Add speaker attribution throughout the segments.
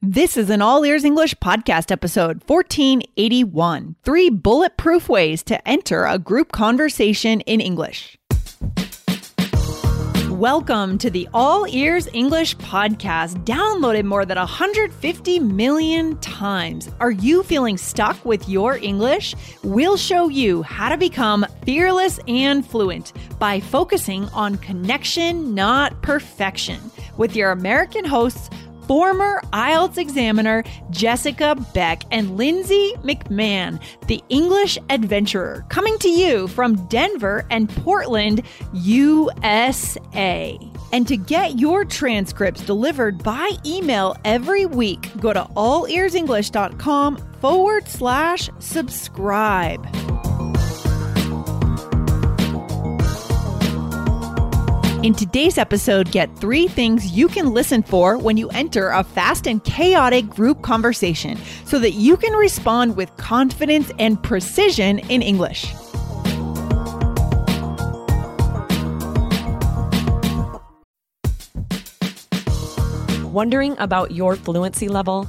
Speaker 1: This is an All Ears English podcast episode 1481 Three Bulletproof Ways to Enter a Group Conversation in English. Welcome to the All Ears English podcast, downloaded more than 150 million times. Are you feeling stuck with your English? We'll show you how to become fearless and fluent by focusing on connection, not perfection, with your American hosts former IELTS examiner Jessica Beck and Lindsay McMahon, the English adventurer, coming to you from Denver and Portland, USA. And to get your transcripts delivered by email every week, go to allearsenglish.com forward slash subscribe. In today's episode, get three things you can listen for when you enter a fast and chaotic group conversation so that you can respond with confidence and precision in English.
Speaker 2: Wondering about your fluency level?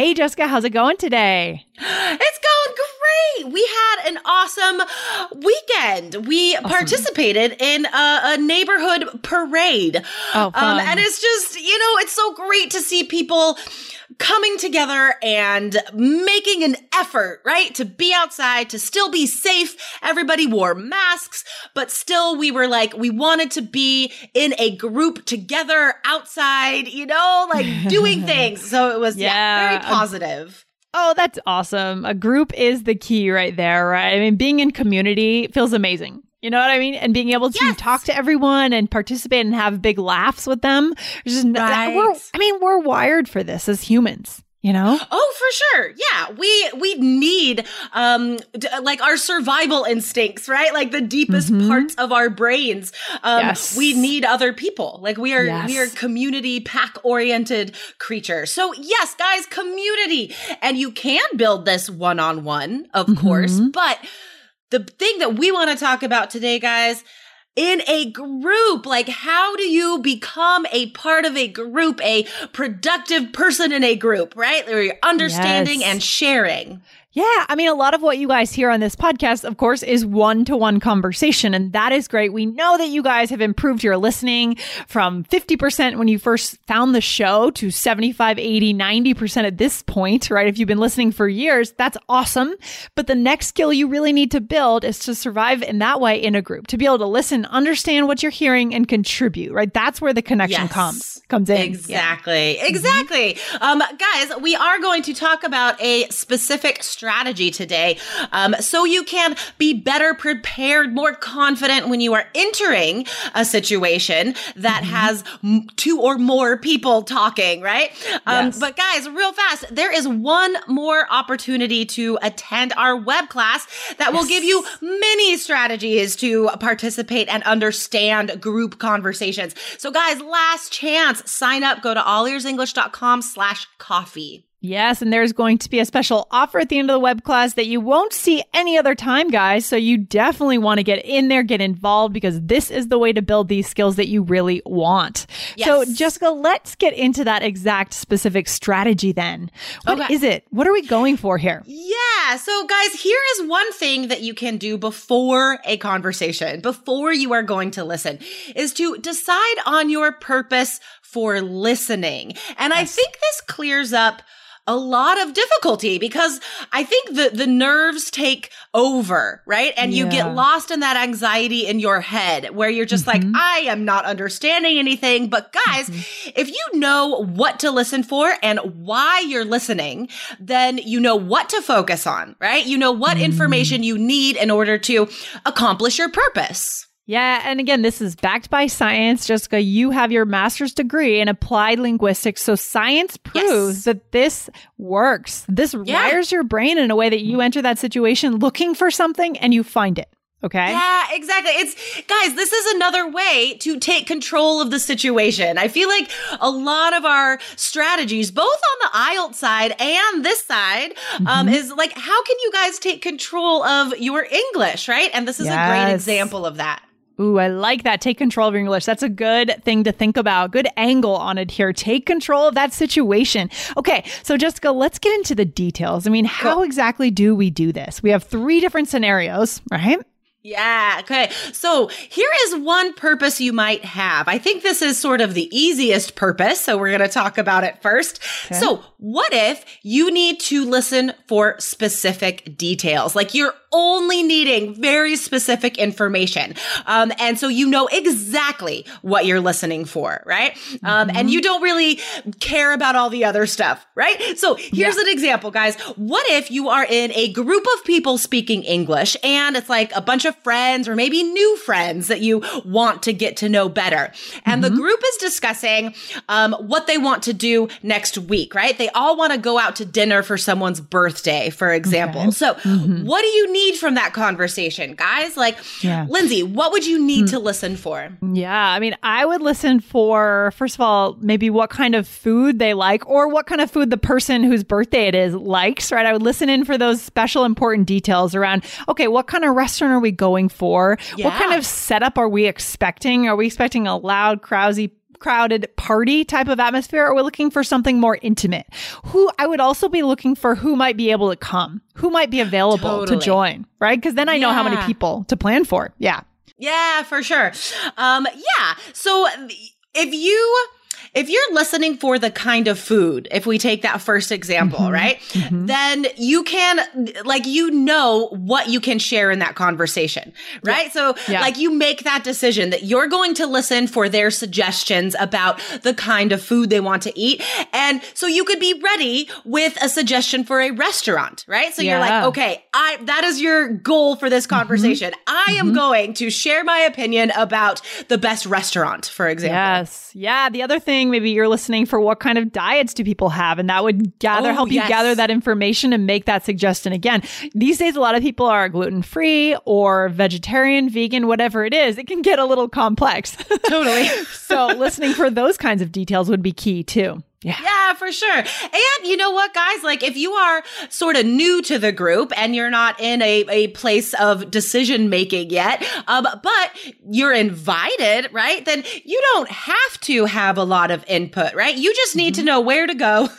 Speaker 1: Hey, Jessica, how's it going today?
Speaker 3: It's going great. We had an awesome weekend. We awesome. participated in a, a, neighborhood parade.
Speaker 1: Oh. Um,
Speaker 3: and it's just, you know, it's so great to see people coming together and making an effort, right? To be outside, to still be safe. Everybody wore masks, but still we were like, we wanted to be in a group together outside, you know, like doing things. So it was, yeah, yeah very positive.
Speaker 1: Oh, that's awesome. A group is the key right there, right? I mean, being in community feels amazing. You know what I mean? And being able to yes. talk to everyone and participate and have big laughs with them. Just right. I mean, we're wired for this as humans you know
Speaker 3: oh for sure yeah we we need um d- like our survival instincts right like the deepest mm-hmm. parts of our brains um yes. we need other people like we are yes. we are community pack oriented creatures so yes guys community and you can build this one on one of mm-hmm. course but the thing that we want to talk about today, guys, in a group. Like, how do you become a part of a group, a productive person in a group, right? Where you're understanding yes. and sharing.
Speaker 1: Yeah. I mean, a lot of what you guys hear on this podcast, of course, is one to one conversation. And that is great. We know that you guys have improved your listening from 50% when you first found the show to 75, 80, 90% at this point, right? If you've been listening for years, that's awesome. But the next skill you really need to build is to survive in that way in a group, to be able to listen, understand what you're hearing and contribute, right? That's where the connection yes. comes, comes in.
Speaker 3: Exactly. Yeah. Exactly. Mm-hmm. Um, guys, we are going to talk about a specific strategy today um, so you can be better prepared, more confident when you are entering a situation that mm-hmm. has two or more people talking, right? Um, yes. But guys, real fast, there is one more opportunity to attend our web class that will give you many strategies to participate and understand group conversations. So guys, last chance, sign up, go to allearsenglish.com slash coffee.
Speaker 1: Yes, and there's going to be a special offer at the end of the web class that you won't see any other time, guys. So you definitely want to get in there, get involved, because this is the way to build these skills that you really want. Yes. So, Jessica, let's get into that exact specific strategy then. What okay. is it? What are we going for here?
Speaker 3: Yeah. So, guys, here is one thing that you can do before a conversation, before you are going to listen, is to decide on your purpose for listening. And yes. I think this clears up a lot of difficulty because I think the the nerves take over, right? And yeah. you get lost in that anxiety in your head where you're just mm-hmm. like I am not understanding anything. But guys, mm-hmm. if you know what to listen for and why you're listening, then you know what to focus on, right? You know what mm-hmm. information you need in order to accomplish your purpose.
Speaker 1: Yeah. And again, this is backed by science. Jessica, you have your master's degree in applied linguistics. So science proves
Speaker 3: Yes.
Speaker 1: that this works. This
Speaker 3: Yeah.
Speaker 1: wires your brain in a way that you enter that situation looking for something and you find it. Okay.
Speaker 3: Yeah, exactly. It's guys, this is another way to take control of the situation. I feel like a lot of our strategies, both on the IELTS side and this side, um,
Speaker 1: Mm-hmm.
Speaker 3: is like, how can you guys take control of your English, right? And this is a great example of that.
Speaker 1: Ooh, I like that. Take control of your English. That's a good thing to think about. Good angle on it here. Take control of that situation. Okay. So Jessica, let's get into the details. I mean, how exactly do we do this? We have three different scenarios, right?
Speaker 3: Yeah. Okay. So here is one purpose you might have. I think this is sort of the easiest purpose. So we're going to talk about it first. So what if you need to listen for specific details? Like you're only needing very specific information. Um, and so you know exactly what you're listening for, right? Um, and you don't really care about all the other stuff, right? So here's an example, guys. What if you are in a group of people speaking English and it's like a bunch of friends or maybe new friends that you want to get to know better? And the mm-hmm. group is discussing um, what they want to do next week, right? They all want to go out to dinner for someone's birthday, for example. So mm-hmm. what do you need from that conversation, guys? Like,
Speaker 1: Yeah.
Speaker 3: Lindsay, what would you need hmm. to listen for?
Speaker 1: Yeah, I mean, I would listen for, first of all, maybe what kind of food they like or what kind of food the person whose birthday it is likes, right? I would listen in for those special important details around, okay, what kind of restaurant are we going for? What kind of setup are we expecting? Are we expecting a loud, crowsy, crowded party type of atmosphere or are we looking for something more intimate who i would also be looking for who might be able to come who might be available
Speaker 3: Totally.
Speaker 1: to join right because then i know how many people to plan for yeah
Speaker 3: Yeah, for sure. Um, yeah. So if you if you're listening for the kind of food, if we take that first example, mm-hmm. right? Mm-hmm. Then you can like you know what you can share in that conversation, right? So
Speaker 1: Yeah.
Speaker 3: like you make that decision that you're going to listen for their suggestions about the kind of food they want to eat. And so you could be ready with a suggestion for a restaurant, right? So you're like, okay, I that is your goal for this mm-hmm. conversation. I am going to share my opinion about the best restaurant, for example.
Speaker 1: Yes. Yeah. The other thing, maybe you're listening for what kind of diets do people have, and that would gather
Speaker 3: Oh,
Speaker 1: help you gather that information and make that suggestion again. These days, a lot of people are gluten free or vegetarian, vegan, whatever it is. It can get a little complex.
Speaker 3: Totally.
Speaker 1: so, listening for those kinds of details would be key too. Yeah.
Speaker 3: Yeah, for sure. And you know what, guys? Like, if you are sort of new to the group and you're not in a, a place of decision making yet, um, but you're invited, right? Then you don't have to have a lot of input, right? You just need to know where to go.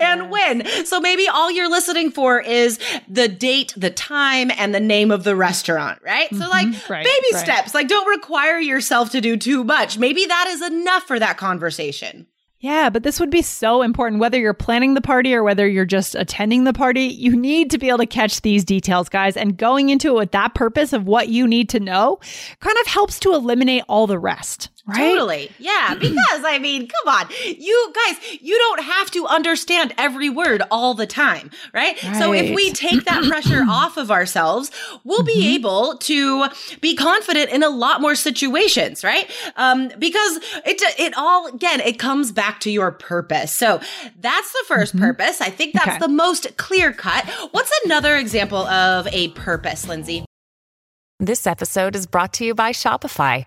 Speaker 3: And when. So maybe all you're listening for is the date, the time, and the name of the restaurant, right? So, like,
Speaker 1: Right,
Speaker 3: baby
Speaker 1: right.
Speaker 3: steps. Like, don't require yourself to do too much. Maybe that is enough for that conversation.
Speaker 1: Yeah, but this would be so important whether you're planning the party or whether you're just attending the party. You need to be able to catch these details, guys. And going into it with that purpose of what you need to know kind of helps to eliminate all the rest, right?
Speaker 3: Totally. Yeah. Because, I mean, come on. You guys, you don't have to understand every word all the time, right? So if we take that pressure off of ourselves, we'll be able to be confident in a lot more situations, right? Um, because it, it all, again, it comes back to your purpose. So that's the 1st purpose. I think that's
Speaker 1: Okay.
Speaker 3: the most clear cut. What's another example of a purpose, Lindsay?
Speaker 4: This episode is brought to you by Shopify.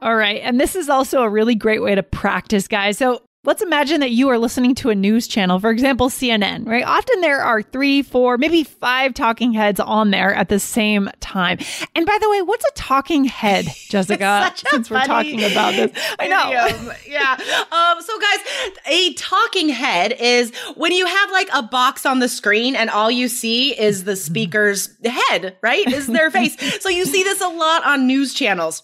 Speaker 1: All right. And this is also a really great way to practice, guys. So let's imagine that you are listening to a news channel, for example, CNN, right? Often there are three, four, maybe five talking heads on there at the same time. And by the way, what's a talking head, Jessica? Since we're talking about this. I know.
Speaker 3: yeah. Um, so guys, a talking head is when you have like a box on the screen and all you see is the speaker's head, right? Is their face. So you see this a lot on news channels.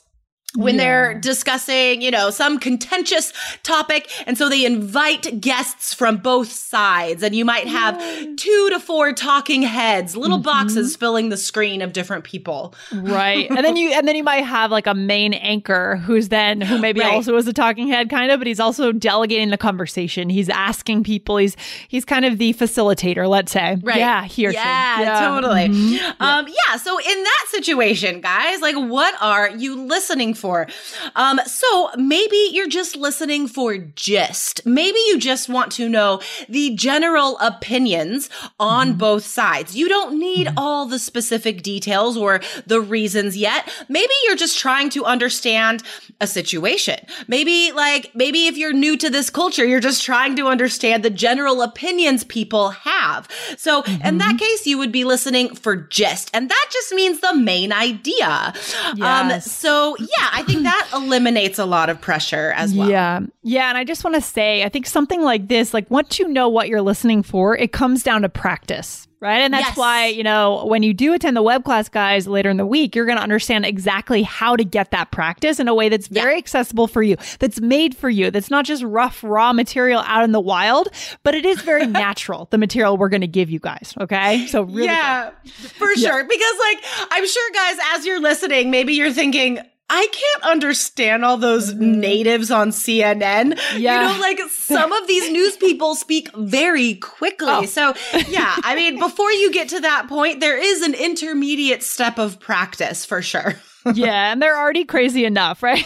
Speaker 3: When yeah. they're discussing, you know, some contentious topic. And so they invite guests from both sides. And you might have two to four talking heads, little mm-hmm. boxes filling the screen of different people.
Speaker 1: Right. and then you and then you might have like a main anchor who's then who maybe right. also is a talking head kind of, but he's also delegating the conversation. He's asking people. He's he's kind of the facilitator, let's say.
Speaker 3: Right.
Speaker 1: Yeah, here.
Speaker 3: Yeah, yeah, totally. Mm-hmm. Um, yeah. So in that situation, guys, like what are you listening for. Um, so maybe you're just listening for gist. Maybe you just want to know the general opinions on mm-hmm. both sides. You don't need mm-hmm. all the specific details or the reasons yet. Maybe you're just trying to understand a situation. Maybe like, maybe if you're new to this culture, you're just trying to understand the general opinions people have. So mm-hmm. in that mm-hmm. case, you would be listening for gist. And that just means the main idea. Um, yes. Um, so yeah, I think that eliminates a lot of pressure as well.
Speaker 1: Yeah. Yeah. And I just want to say, I think something like this, like once you know what you're listening for, it comes down to practice right? And that's yes. why, you know, when you do attend the web class, guys, later in the week, you're going to understand exactly how to get that practice in a way that's very yeah. accessible for you, that's made for you, that's not just rough, raw material out in the wild, but it is very natural, the material we're going to give you guys. Okay. So, really
Speaker 3: yeah, good. for yeah. sure. Because, like, I'm sure, guys, as you're listening, maybe you're thinking, I can't understand all those mm-hmm. natives on CNN. Yeah. You know, like some of these news people speak very quickly. Oh. So, yeah, I mean, before you get to that point, there is an intermediate step of practice for sure.
Speaker 1: yeah, and they're already crazy enough, right?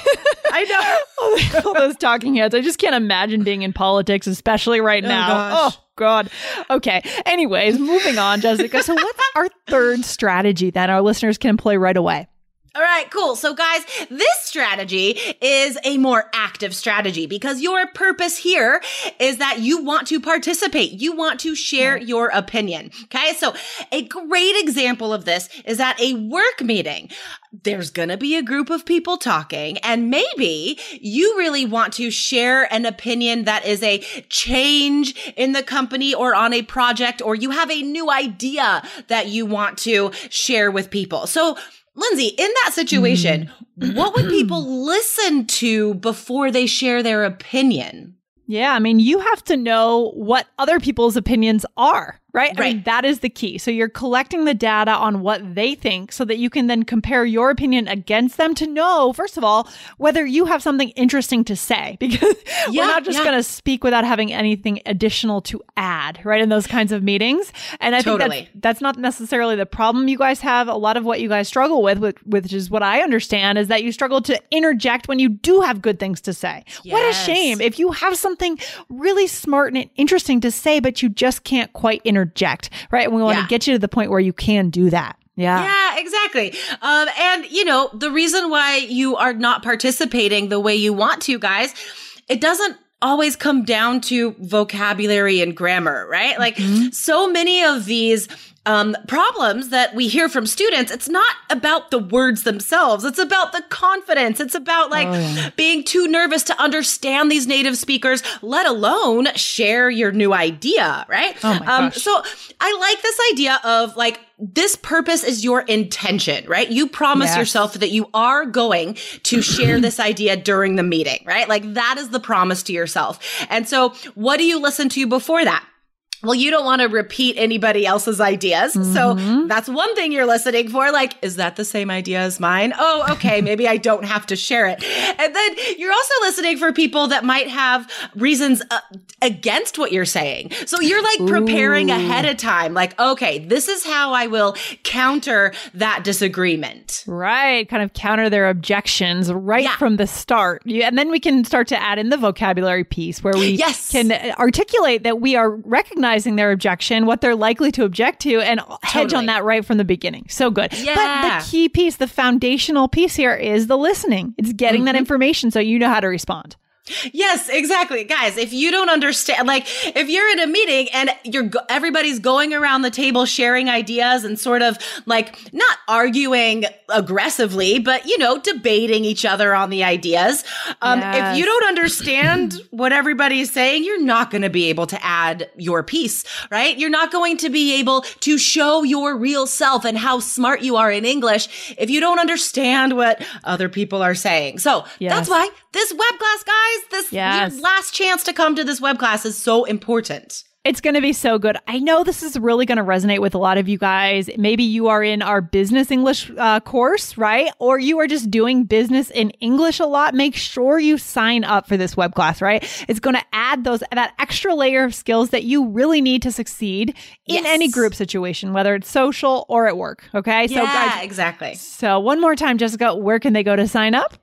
Speaker 3: I
Speaker 1: know. all, those talking heads. I just can't imagine being in politics, especially right oh, now. Oh, God. Okay. Anyways, moving on, Jessica. So, what's our third strategy that our listeners can employ right away?
Speaker 3: All right, cool. So guys, this strategy is a more active strategy because your purpose here is that you want to participate. You want to share your opinion. Okay. So a great example of this is at a work meeting. There's going to be a group of people talking and maybe you really want to share an opinion that is a change in the company or on a project, or you have a new idea that you want to share with people. So Lindsay, in that situation, mm. what would people listen to before they share their opinion?
Speaker 1: Yeah, I mean, you have to know what other people's opinions are right? right? I mean, that is the key. So you're collecting the data on what they think so that you can then compare your opinion against them to know, first of all, whether you have something interesting to say because yeah, we're not just yeah. going to speak without having anything additional to add, right? In those kinds of meetings. And I totally. think that's, that's not necessarily the problem you guys have. A lot of what you guys struggle with, which is what I understand, is that you struggle to interject when you do have good things to say. Yes. What a shame. If you have something really smart and interesting to say, but you just can't quite interject interject, right? And we want to yeah. get you to the point where you can do that. Yeah.
Speaker 3: Yeah, exactly. Um, and you know, the reason why you are not participating the way you want to, guys, it doesn't always come down to vocabulary and grammar, right? Like mm-hmm. so many of these um, problems that we hear from students, it's not about the words themselves. It's about the confidence. It's about like oh, yeah. being too nervous to understand these native speakers, let alone share your new idea, right?
Speaker 1: Oh my um, gosh.
Speaker 3: So I like this idea of like, this purpose is your intention, right? You promise yes. yourself that you are going to share this idea during the meeting, right? Like that is the promise to yourself. And so what do you listen to before that? Well, you don't want to repeat anybody else's ideas. Mm-hmm. So that's one thing you're listening for. Like, is that the same idea as mine? Oh, okay. maybe I don't have to share it. And then you're also listening for people that might have reasons uh, against what you're saying. So you're like preparing Ooh. ahead of time. Like, okay, this is how I will counter that disagreement.
Speaker 1: Right. Kind of counter their objections right yeah. from the start. And then we can start to add in the vocabulary piece where we yes. can articulate that we are recognizing recognizing their objection, what they're likely to object to, and hedge on that right from the beginning. So good.
Speaker 3: Yeah.
Speaker 1: But the key piece, the foundational piece here is the listening. It's getting mm-hmm. that information so you know how to respond.
Speaker 3: Yes, exactly. Guys, if you don't understand, like if you're in a meeting and you're, go- everybody's going around the table sharing ideas and sort of like not arguing aggressively, but you know, debating each other on the ideas. Um,
Speaker 1: Yes.
Speaker 3: If you don't understand what everybody's saying, you're not going to be able to add your piece, right? You're not going to be able to show your real self and how smart you are in English if you don't understand what other people are saying. So
Speaker 1: Yes.
Speaker 3: that's why this web class, guys, this
Speaker 1: Yes.
Speaker 3: last chance to come to this web class is so important.
Speaker 1: It's going to be so good. I know this is really going to resonate with a lot of you guys. Maybe you are in our business English uh, course, right? Or you are just doing business in English a lot. Make sure you sign up for this web class, right? It's going to add those that extra layer of skills that you really need to succeed in
Speaker 3: Yes.
Speaker 1: any group situation, whether it's social or at work. Okay, so
Speaker 3: yeah,
Speaker 1: guys.
Speaker 3: exactly.
Speaker 1: So one more time, Jessica, where can they go to sign up?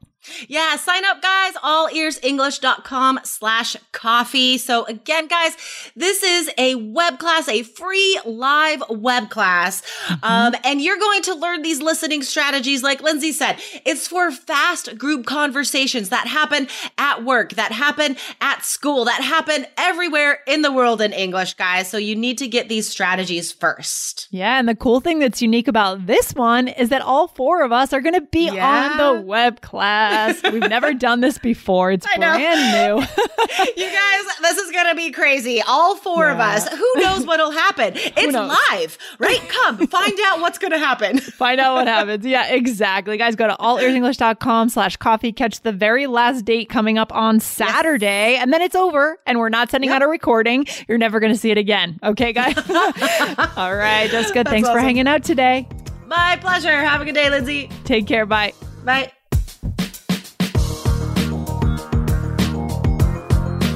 Speaker 3: Yeah, sign up, guys. Allearsenglish.com slash coffee. So again, guys, this is a web class, a free live web class. Um, and you're going to learn these listening strategies. Like Lindsay said, it's for fast group conversations that happen at work, that happen at school, that happen everywhere in the world in English, guys. So you need to get these strategies first.
Speaker 1: Yeah, and the cool thing that's unique about this one is that all four of us are going to be
Speaker 3: Yeah.
Speaker 1: on the web class. We've never done this before. It's brand new.
Speaker 3: you guys, this is gonna be crazy. All four of us. Who knows what'll happen? It's live, right? Come find out what's gonna happen.
Speaker 1: Find out what happens. Yeah, exactly. Guys, go to allearsenglish.com slash coffee. Catch the very last date coming up on Saturday. And then it's over and we're not sending out a recording. You're never going to see it again. Okay, guys? All right, Jessica, thanks for hanging out today.
Speaker 3: My pleasure. Have a good day, Lindsay.
Speaker 1: Take care. Bye.
Speaker 3: Bye.